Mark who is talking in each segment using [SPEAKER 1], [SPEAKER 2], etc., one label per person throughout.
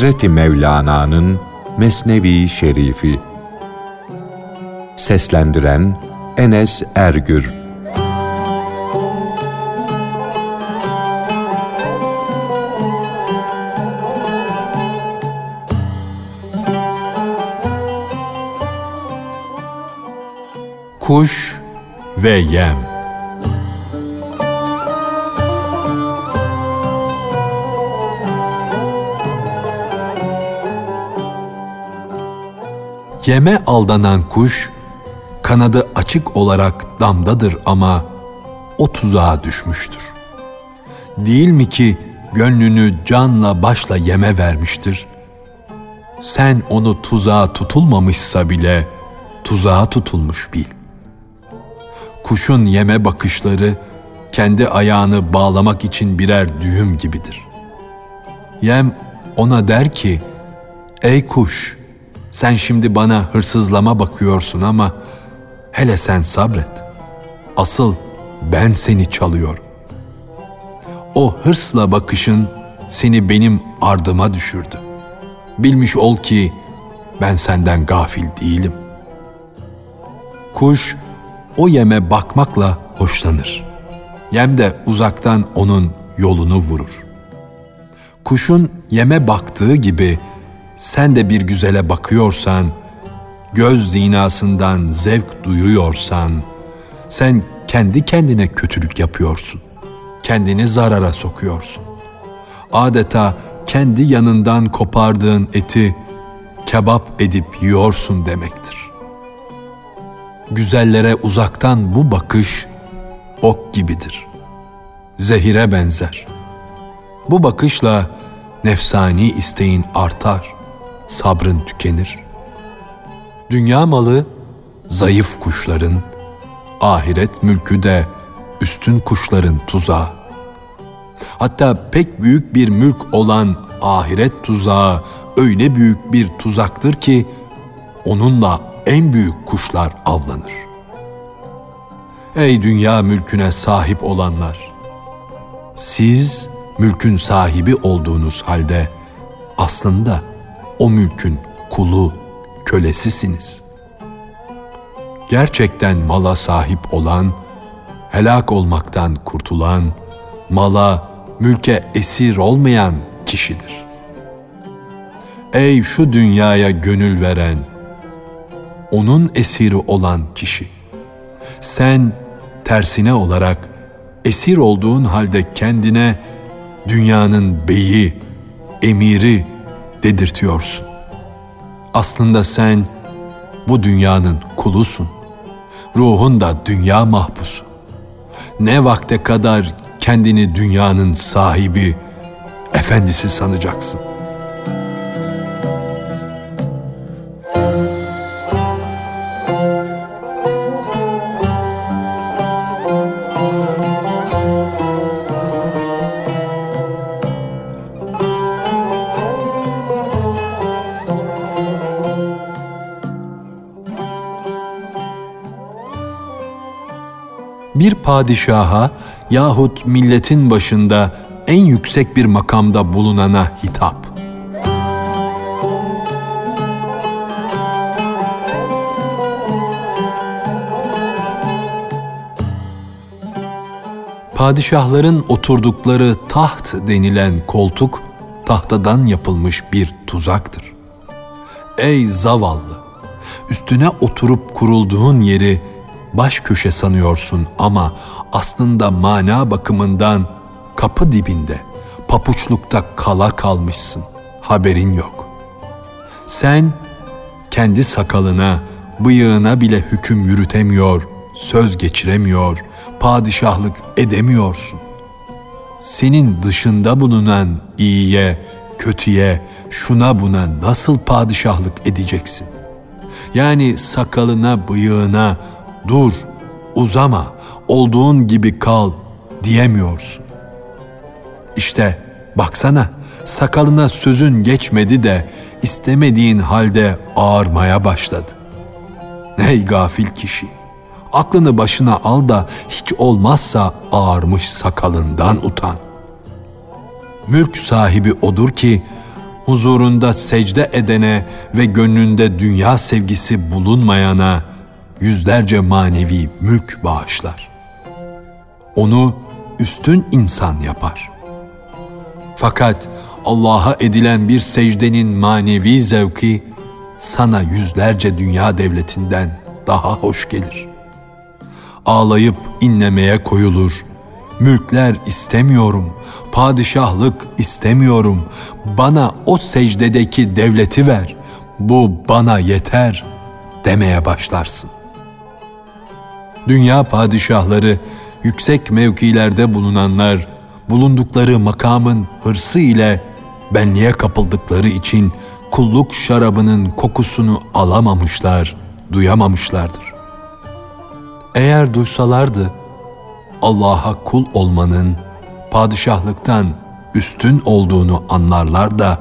[SPEAKER 1] Hazreti Mevlana'nın Mesnevi Şerifi. Seslendiren Enes Ergür.
[SPEAKER 2] Kuş ve Yem Yeme aldanan kuş, kanadı açık olarak damdadır ama o tuzağa düşmüştür. Değil mi ki gönlünü canla başla yeme vermiştir? Sen onu tuzağa tutulmamışsa bile tuzağa tutulmuş bil. Kuşun yeme bakışları kendi ayağını bağlamak için birer düğüm gibidir. Yem ona der ki, ''Ey kuş, sen şimdi bana hırsızlama bakıyorsun ama hele sen sabret. Asıl ben seni çalıyorum. O hırsla bakışın seni benim ardıma düşürdü. Bilmiş ol ki ben senden gafil değilim. Kuş o yeme bakmakla hoşlanır. Yem de uzaktan onun yolunu vurur. Kuşun yeme baktığı gibi sen de bir güzele bakıyorsan, göz zinasından zevk duyuyorsan, sen kendi kendine kötülük yapıyorsun. Kendini zarara sokuyorsun. Adeta kendi yanından kopardığın eti kebap edip yiyorsun demektir. Güzellere uzaktan bu bakış ok gibidir. Zehire benzer. Bu bakışla nefsani isteğin artar.'' Sabrın tükenir. Dünya malı zayıf kuşların, ahiret mülkü de üstün kuşların tuzağı. Hatta pek büyük bir mülk olan ahiret tuzağı öyle büyük bir tuzaktır ki onunla en büyük kuşlar avlanır. Ey dünya mülküne sahip olanlar! Siz mülkün sahibi olduğunuz halde aslında o mülkün kulu, kölesisiniz. Gerçekten mala sahip olan, helak olmaktan kurtulan, mala, mülke esir olmayan kişidir. Ey şu dünyaya gönül veren, onun esiri olan kişi. Sen tersine olarak esir olduğun halde kendine dünyanın beyi, emiri dedirtiyorsun. Aslında sen bu dünyanın kulusun. Ruhun da dünya mahpusu. Ne vakte kadar kendini dünyanın sahibi, efendisi sanacaksın? Bir padişaha yahut milletin başında en yüksek bir makamda bulunana hitap. Padişahların oturdukları taht denilen koltuk tahtadan yapılmış bir tuzaktır. Ey zavallı! Üstüne oturup kurulduğun yeri baş köşe sanıyorsun ama aslında mana bakımından kapı dibinde, papuçlukta kala kalmışsın. Haberin yok. Sen kendi sakalına, bıyığına bile hüküm yürütemiyor, söz geçiremiyor, padişahlık edemiyorsun. Senin dışında bulunan iyiye, kötüye, şuna buna nasıl padişahlık edeceksin? Yani sakalına, bıyığına, dur, uzama, olduğun gibi kal diyemiyorsun. İşte baksana sakalına sözün geçmedi de istemediğin halde ağarmaya başladı. Ey gafil kişi! Aklını başına al da hiç olmazsa ağarmış sakalından utan. Mülk sahibi odur ki huzurunda secde edene ve gönlünde dünya sevgisi bulunmayana yüzlerce manevi mülk bağışlar. Onu üstün insan yapar. Fakat Allah'a edilen bir secdenin manevi zevki sana yüzlerce dünya devletinden daha hoş gelir. Ağlayıp inlemeye koyulur. Mülkler istemiyorum, padişahlık istemiyorum. Bana o secdedeki devleti ver. Bu bana yeter demeye başlarsın. Dünya padişahları, yüksek mevkilerde bulunanlar bulundukları makamın hırsı ile benliğe kapıldıkları için kulluk şarabının kokusunu alamamışlar, duyamamışlardır. Eğer duysalardı, Allah'a kul olmanın padişahlıktan üstün olduğunu anlarlar da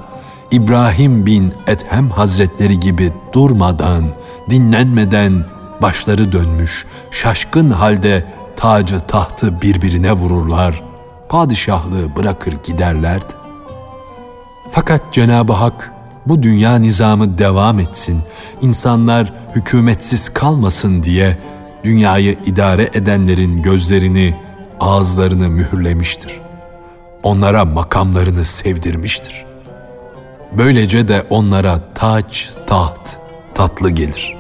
[SPEAKER 2] İbrahim bin Ethem Hazretleri gibi durmadan, dinlenmeden başları dönmüş, şaşkın halde tacı tahtı birbirine vururlar, padişahlığı bırakır giderlerdi. Fakat Cenab-ı Hak bu dünya nizamı devam etsin, insanlar hükümetsiz kalmasın diye dünyayı idare edenlerin gözlerini, ağızlarını mühürlemiştir. Onlara makamlarını sevdirmiştir. Böylece de onlara taç, taht, tatlı gelir.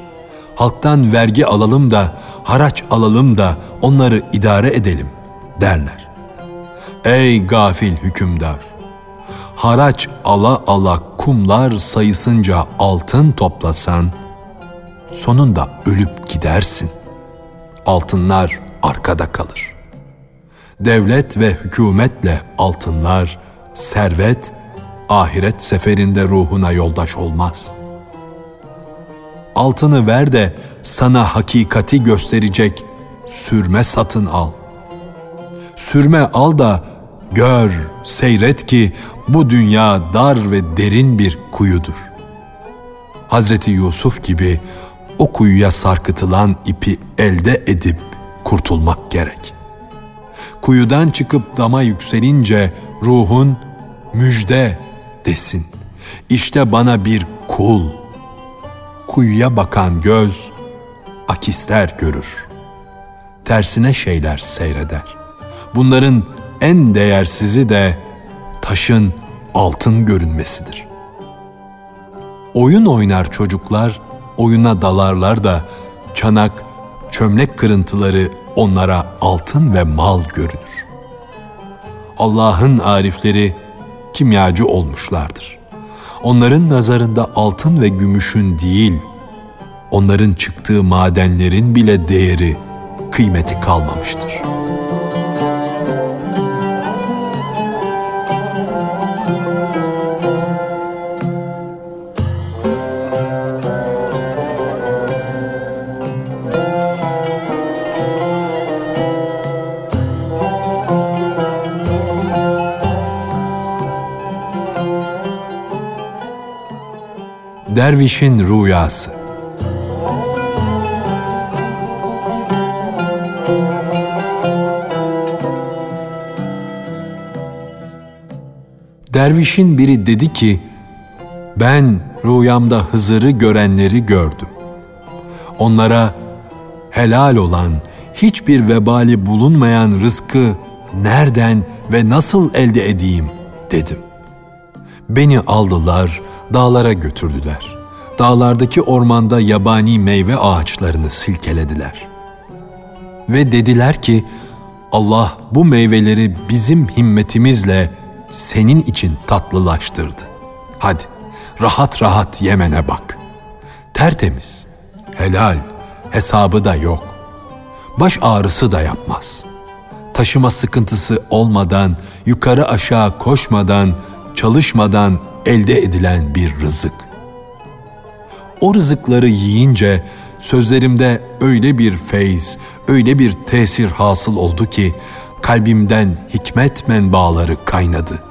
[SPEAKER 2] Halktan vergi alalım da, haraç alalım da onları idare edelim derler. Ey gafil hükümdar! Haraç ala ala kumlar sayısınca altın toplasan, sonunda ölüp gidersin. Altınlar arkada kalır. Devlet ve hükümetle altınlar, servet, ahiret seferinde ruhuna yoldaş olmaz. Altını ver de sana hakikati gösterecek sürme satın al. Sürme al da gör, seyret ki bu dünya dar ve derin bir kuyudur. Hazreti Yusuf gibi o kuyuya sarkıtılan ipi elde edip kurtulmak gerek. Kuyudan çıkıp dama yükselince ruhun müjde desin. İşte bana bir kul. Kuyuya bakan göz akisler görür. Tersine şeyler seyreder. Bunların en değersizi de taşın altın görünmesidir. Oyun oynar çocuklar, oyuna dalarlar da çanak, çömlek kırıntıları onlara altın ve mal görünür. Allah'ın arifleri kimyacı olmuşlardır. Onların nazarında altın ve gümüşün değil, onların çıktığı madenlerin bile değeri, kıymeti kalmamıştır.'' Dervişin Rüyası Dervişin biri dedi ki, ben rüyamda Hızır'ı görenleri gördüm. Onlara helal olan, hiçbir vebali bulunmayan rızkı nereden ve nasıl elde edeyim dedim. Beni aldılar, dağlara götürdüler. Dağlardaki ormanda yabani meyve ağaçlarını silkelediler. Ve dediler ki, Allah bu meyveleri bizim himmetimizle senin için tatlılaştırdı. Hadi rahat rahat yemene bak. Tertemiz, helal, hesabı da yok. Baş ağrısı da yapmaz. Taşıma sıkıntısı olmadan, yukarı aşağı koşmadan, çalışmadan elde edilen bir rızık. O rızıkları yiyince sözlerimde öyle bir feyz, öyle bir tesir hasıl oldu ki kalbimden hikmet menbaaları kaynadı.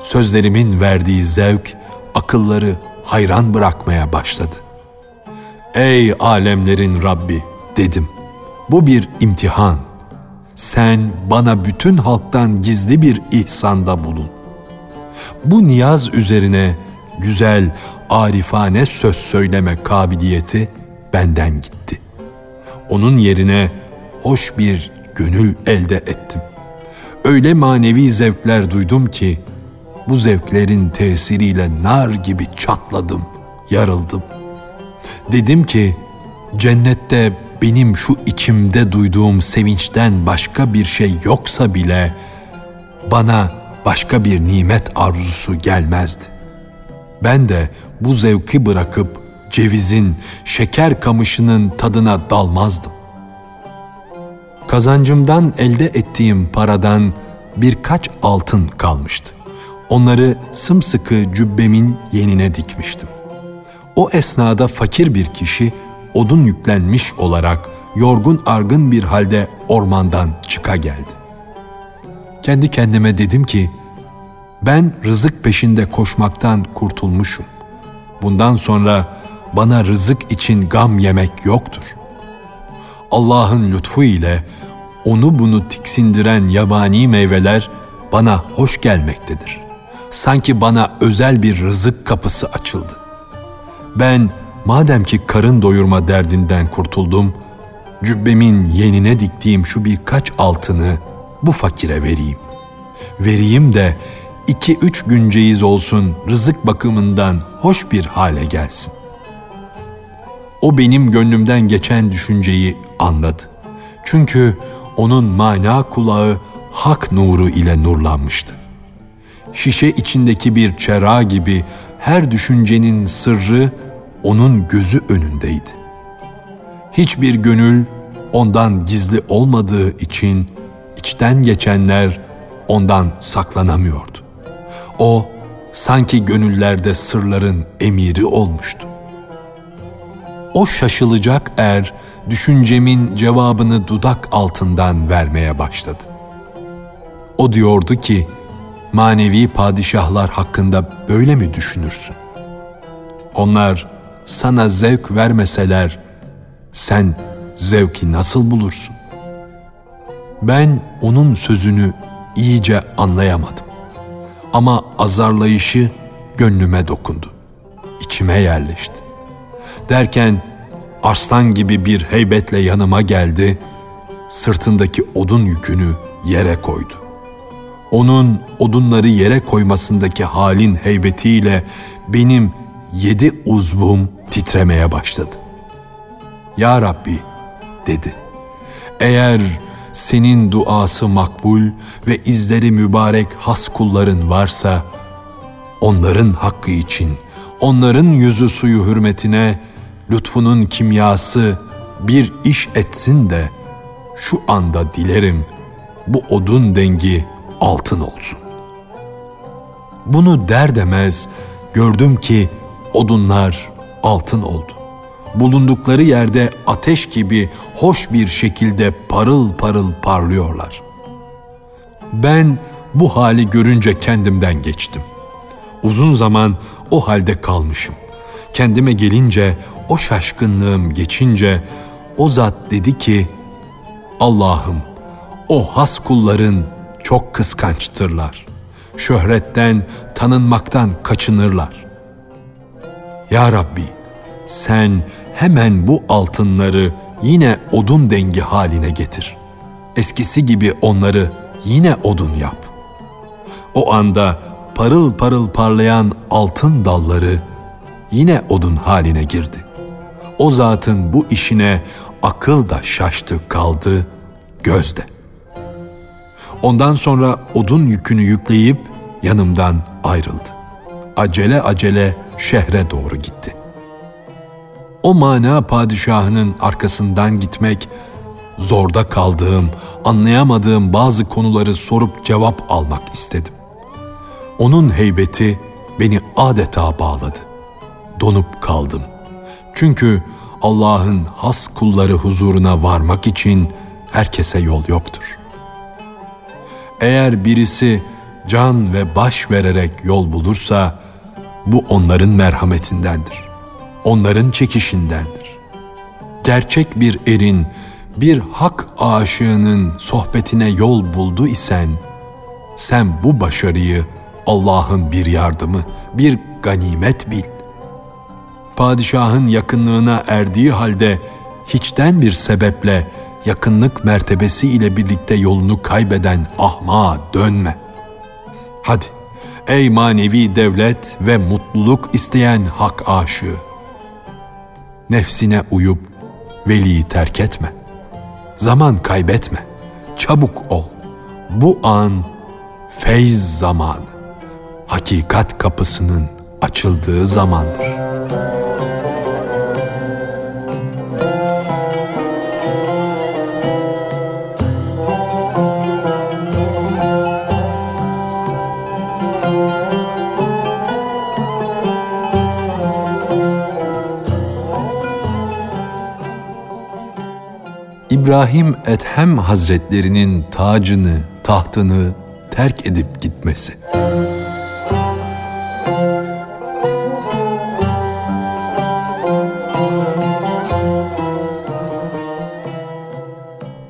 [SPEAKER 2] Sözlerimin verdiği zevk akılları hayran bırakmaya başladı. Ey alemlerin Rabbi dedim. Bu bir imtihan. Sen bana bütün halktan gizli bir ihsanda bulun bu niyaz üzerine güzel, arifane söz söyleme kabiliyeti benden gitti. Onun yerine hoş bir gönül elde ettim. Öyle manevi zevkler duydum ki bu zevklerin tesiriyle nar gibi çatladım, yarıldım. Dedim ki cennette benim şu içimde duyduğum sevinçten başka bir şey yoksa bile bana başka bir nimet arzusu gelmezdi. Ben de bu zevki bırakıp cevizin, şeker kamışının tadına dalmazdım. Kazancımdan elde ettiğim paradan birkaç altın kalmıştı. Onları sımsıkı cübbemin yenine dikmiştim. O esnada fakir bir kişi odun yüklenmiş olarak yorgun argın bir halde ormandan çıka geldi. Kendi kendime dedim ki, ben rızık peşinde koşmaktan kurtulmuşum. Bundan sonra bana rızık için gam yemek yoktur. Allah'ın lütfu ile onu bunu tiksindiren yabani meyveler bana hoş gelmektedir. Sanki bana özel bir rızık kapısı açıldı. Ben madem ki karın doyurma derdinden kurtuldum, cübbemin yenine diktiğim şu birkaç altını bu fakire vereyim. Vereyim de iki üç günceyiz olsun rızık bakımından hoş bir hale gelsin. O benim gönlümden geçen düşünceyi anladı. Çünkü onun mana kulağı hak nuru ile nurlanmıştı. Şişe içindeki bir çera gibi her düşüncenin sırrı onun gözü önündeydi. Hiçbir gönül ondan gizli olmadığı için içten geçenler ondan saklanamıyordu. O sanki gönüllerde sırların emiri olmuştu. O şaşılacak er düşüncemin cevabını dudak altından vermeye başladı. O diyordu ki, manevi padişahlar hakkında böyle mi düşünürsün? Onlar sana zevk vermeseler, sen zevki nasıl bulursun? Ben onun sözünü iyice anlayamadım. Ama azarlayışı gönlüme dokundu. İçime yerleşti. Derken arslan gibi bir heybetle yanıma geldi, sırtındaki odun yükünü yere koydu. Onun odunları yere koymasındaki halin heybetiyle benim yedi uzvum titremeye başladı. Ya Rabbi dedi. Eğer senin duası makbul ve izleri mübarek has kulların varsa, onların hakkı için, onların yüzü suyu hürmetine, lütfunun kimyası bir iş etsin de, şu anda dilerim bu odun dengi altın olsun. Bunu der demez gördüm ki odunlar altın oldu bulundukları yerde ateş gibi hoş bir şekilde parıl parıl parlıyorlar. Ben bu hali görünce kendimden geçtim. Uzun zaman o halde kalmışım. Kendime gelince, o şaşkınlığım geçince o zat dedi ki, Allah'ım o has kulların çok kıskançtırlar. Şöhretten, tanınmaktan kaçınırlar. Ya Rabbi sen hemen bu altınları yine odun dengi haline getir. Eskisi gibi onları yine odun yap. O anda parıl parıl parlayan altın dalları yine odun haline girdi. O zatın bu işine akıl da şaştı kaldı, gözde. Ondan sonra odun yükünü yükleyip yanımdan ayrıldı. Acele acele şehre doğru gitti.'' O mana padişahının arkasından gitmek, zorda kaldığım, anlayamadığım bazı konuları sorup cevap almak istedim. Onun heybeti beni adeta bağladı. Donup kaldım. Çünkü Allah'ın has kulları huzuruna varmak için herkese yol yoktur. Eğer birisi can ve baş vererek yol bulursa bu onların merhametindendir onların çekişindendir. Gerçek bir erin, bir hak aşığının sohbetine yol buldu isen, sen bu başarıyı Allah'ın bir yardımı, bir ganimet bil. Padişahın yakınlığına erdiği halde hiçten bir sebeple yakınlık mertebesi ile birlikte yolunu kaybeden ahma dönme. Hadi ey manevi devlet ve mutluluk isteyen hak aşığı. Nefsine uyup veliyi terk etme. Zaman kaybetme. Çabuk ol. Bu an feyz zamanı. Hakikat kapısının açıldığı zamandır. İbrahim Ethem Hazretlerinin tacını, tahtını terk edip gitmesi.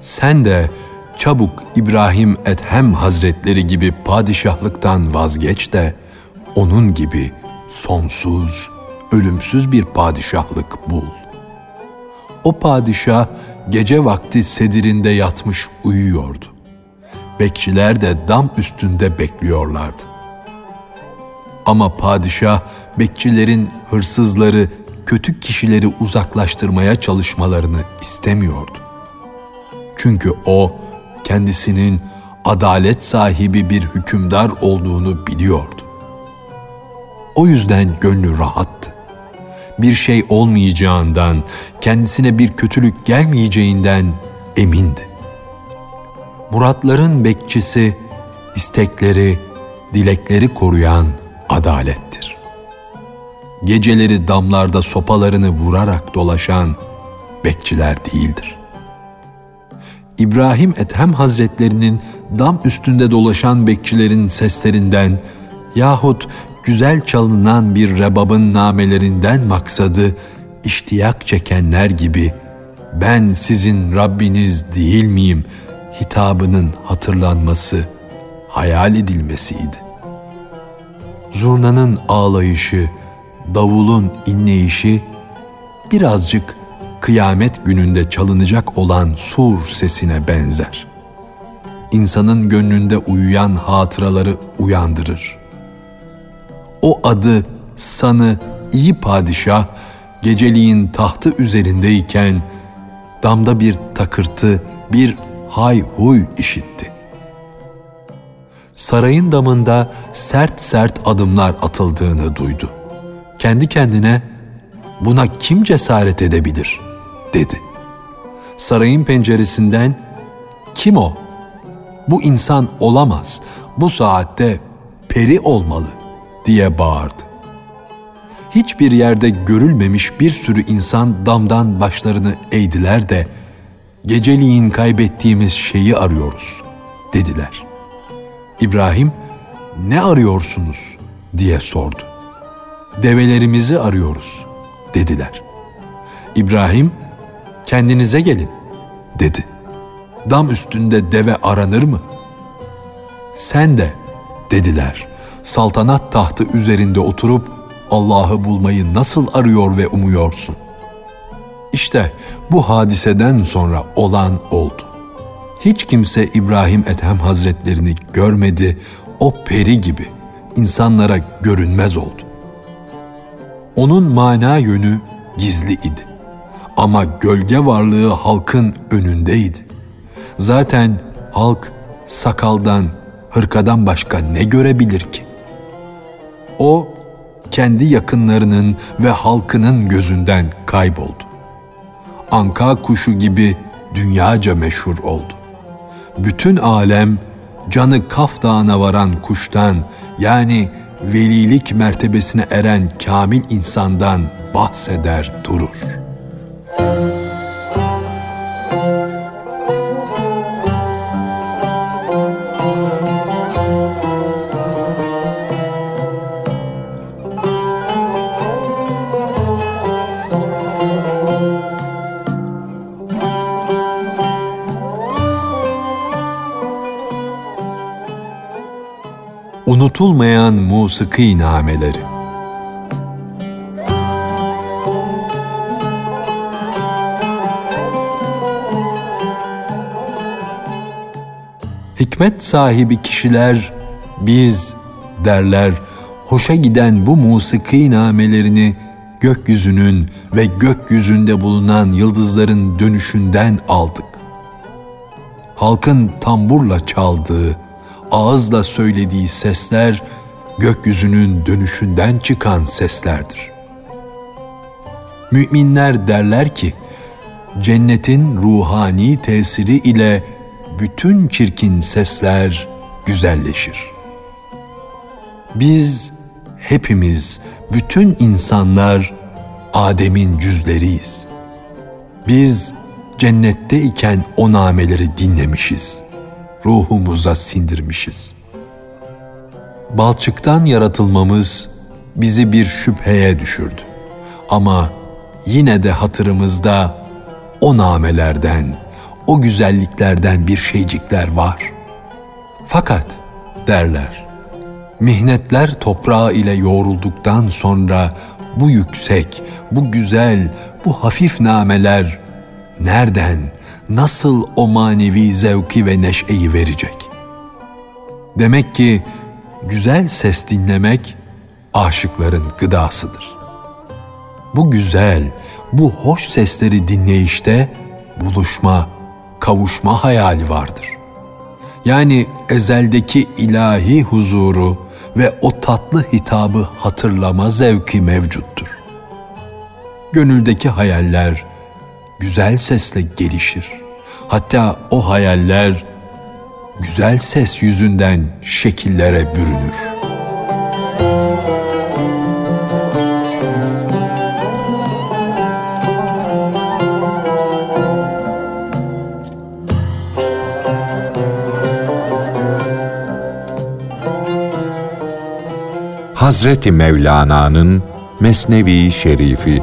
[SPEAKER 2] Sen de çabuk İbrahim Ethem Hazretleri gibi padişahlıktan vazgeç de onun gibi sonsuz, ölümsüz bir padişahlık bul. O padişah gece vakti sedirinde yatmış uyuyordu. Bekçiler de dam üstünde bekliyorlardı. Ama padişah bekçilerin hırsızları, kötü kişileri uzaklaştırmaya çalışmalarını istemiyordu. Çünkü o kendisinin adalet sahibi bir hükümdar olduğunu biliyordu. O yüzden gönlü rahattı bir şey olmayacağından, kendisine bir kötülük gelmeyeceğinden emindi. Muratların bekçisi, istekleri, dilekleri koruyan adalettir. Geceleri damlarda sopalarını vurarak dolaşan bekçiler değildir. İbrahim Ethem Hazretlerinin dam üstünde dolaşan bekçilerin seslerinden yahut güzel çalınan bir rebabın namelerinden maksadı iştiyak çekenler gibi ben sizin Rabbiniz değil miyim hitabının hatırlanması, hayal edilmesiydi. Zurnanın ağlayışı, davulun inleyişi birazcık kıyamet gününde çalınacak olan sur sesine benzer. İnsanın gönlünde uyuyan hatıraları uyandırır o adı, sanı, iyi padişah geceliğin tahtı üzerindeyken damda bir takırtı, bir hay huy işitti. Sarayın damında sert sert adımlar atıldığını duydu. Kendi kendine buna kim cesaret edebilir dedi. Sarayın penceresinden kim o? Bu insan olamaz. Bu saatte peri olmalı.'' Diye bağırdı. Hiçbir yerde görülmemiş bir sürü insan damdan başlarını eğdiler de geceliğin kaybettiğimiz şeyi arıyoruz dediler. İbrahim ne arıyorsunuz diye sordu. Develerimizi arıyoruz dediler. İbrahim kendinize gelin dedi. Dam üstünde deve aranır mı? Sen de dediler saltanat tahtı üzerinde oturup Allah'ı bulmayı nasıl arıyor ve umuyorsun? İşte bu hadiseden sonra olan oldu. Hiç kimse İbrahim Ethem Hazretlerini görmedi, o peri gibi insanlara görünmez oldu. Onun mana yönü gizli idi. Ama gölge varlığı halkın önündeydi. Zaten halk sakaldan, hırkadan başka ne görebilir ki? O kendi yakınlarının ve halkının gözünden kayboldu. Anka kuşu gibi dünyaca meşhur oldu. Bütün alem canı Kaf Dağı'na varan kuştan yani velilik mertebesine eren kamil insandan bahseder durur.'' unutulmayan musiki nameleri. Hikmet sahibi kişiler biz derler hoşa giden bu musiki namelerini gökyüzünün ve gökyüzünde bulunan yıldızların dönüşünden aldık. Halkın tamburla çaldığı ağızla söylediği sesler gökyüzünün dönüşünden çıkan seslerdir. Müminler derler ki, cennetin ruhani tesiri ile bütün çirkin sesler güzelleşir. Biz hepimiz, bütün insanlar Adem'in cüzleriyiz. Biz cennette iken o nameleri dinlemişiz. Ruhumuza sindirmişiz. Balçıktan yaratılmamız bizi bir şüpheye düşürdü. Ama yine de hatırımızda o namelerden, o güzelliklerden bir şeycikler var. Fakat derler, mihnetler toprağı ile yoğrulduktan sonra bu yüksek, bu güzel, bu hafif nameler nereden, nasıl o manevi zevki ve neşeyi verecek? Demek ki güzel ses dinlemek aşıkların gıdasıdır. Bu güzel, bu hoş sesleri dinleyişte buluşma, kavuşma hayali vardır. Yani ezeldeki ilahi huzuru ve o tatlı hitabı hatırlama zevki mevcuttur. Gönüldeki hayaller güzel sesle gelişir. Hatta o hayaller güzel ses yüzünden şekillere bürünür.''
[SPEAKER 1] Hazreti Mevlana'nın Mesnevi Şerifi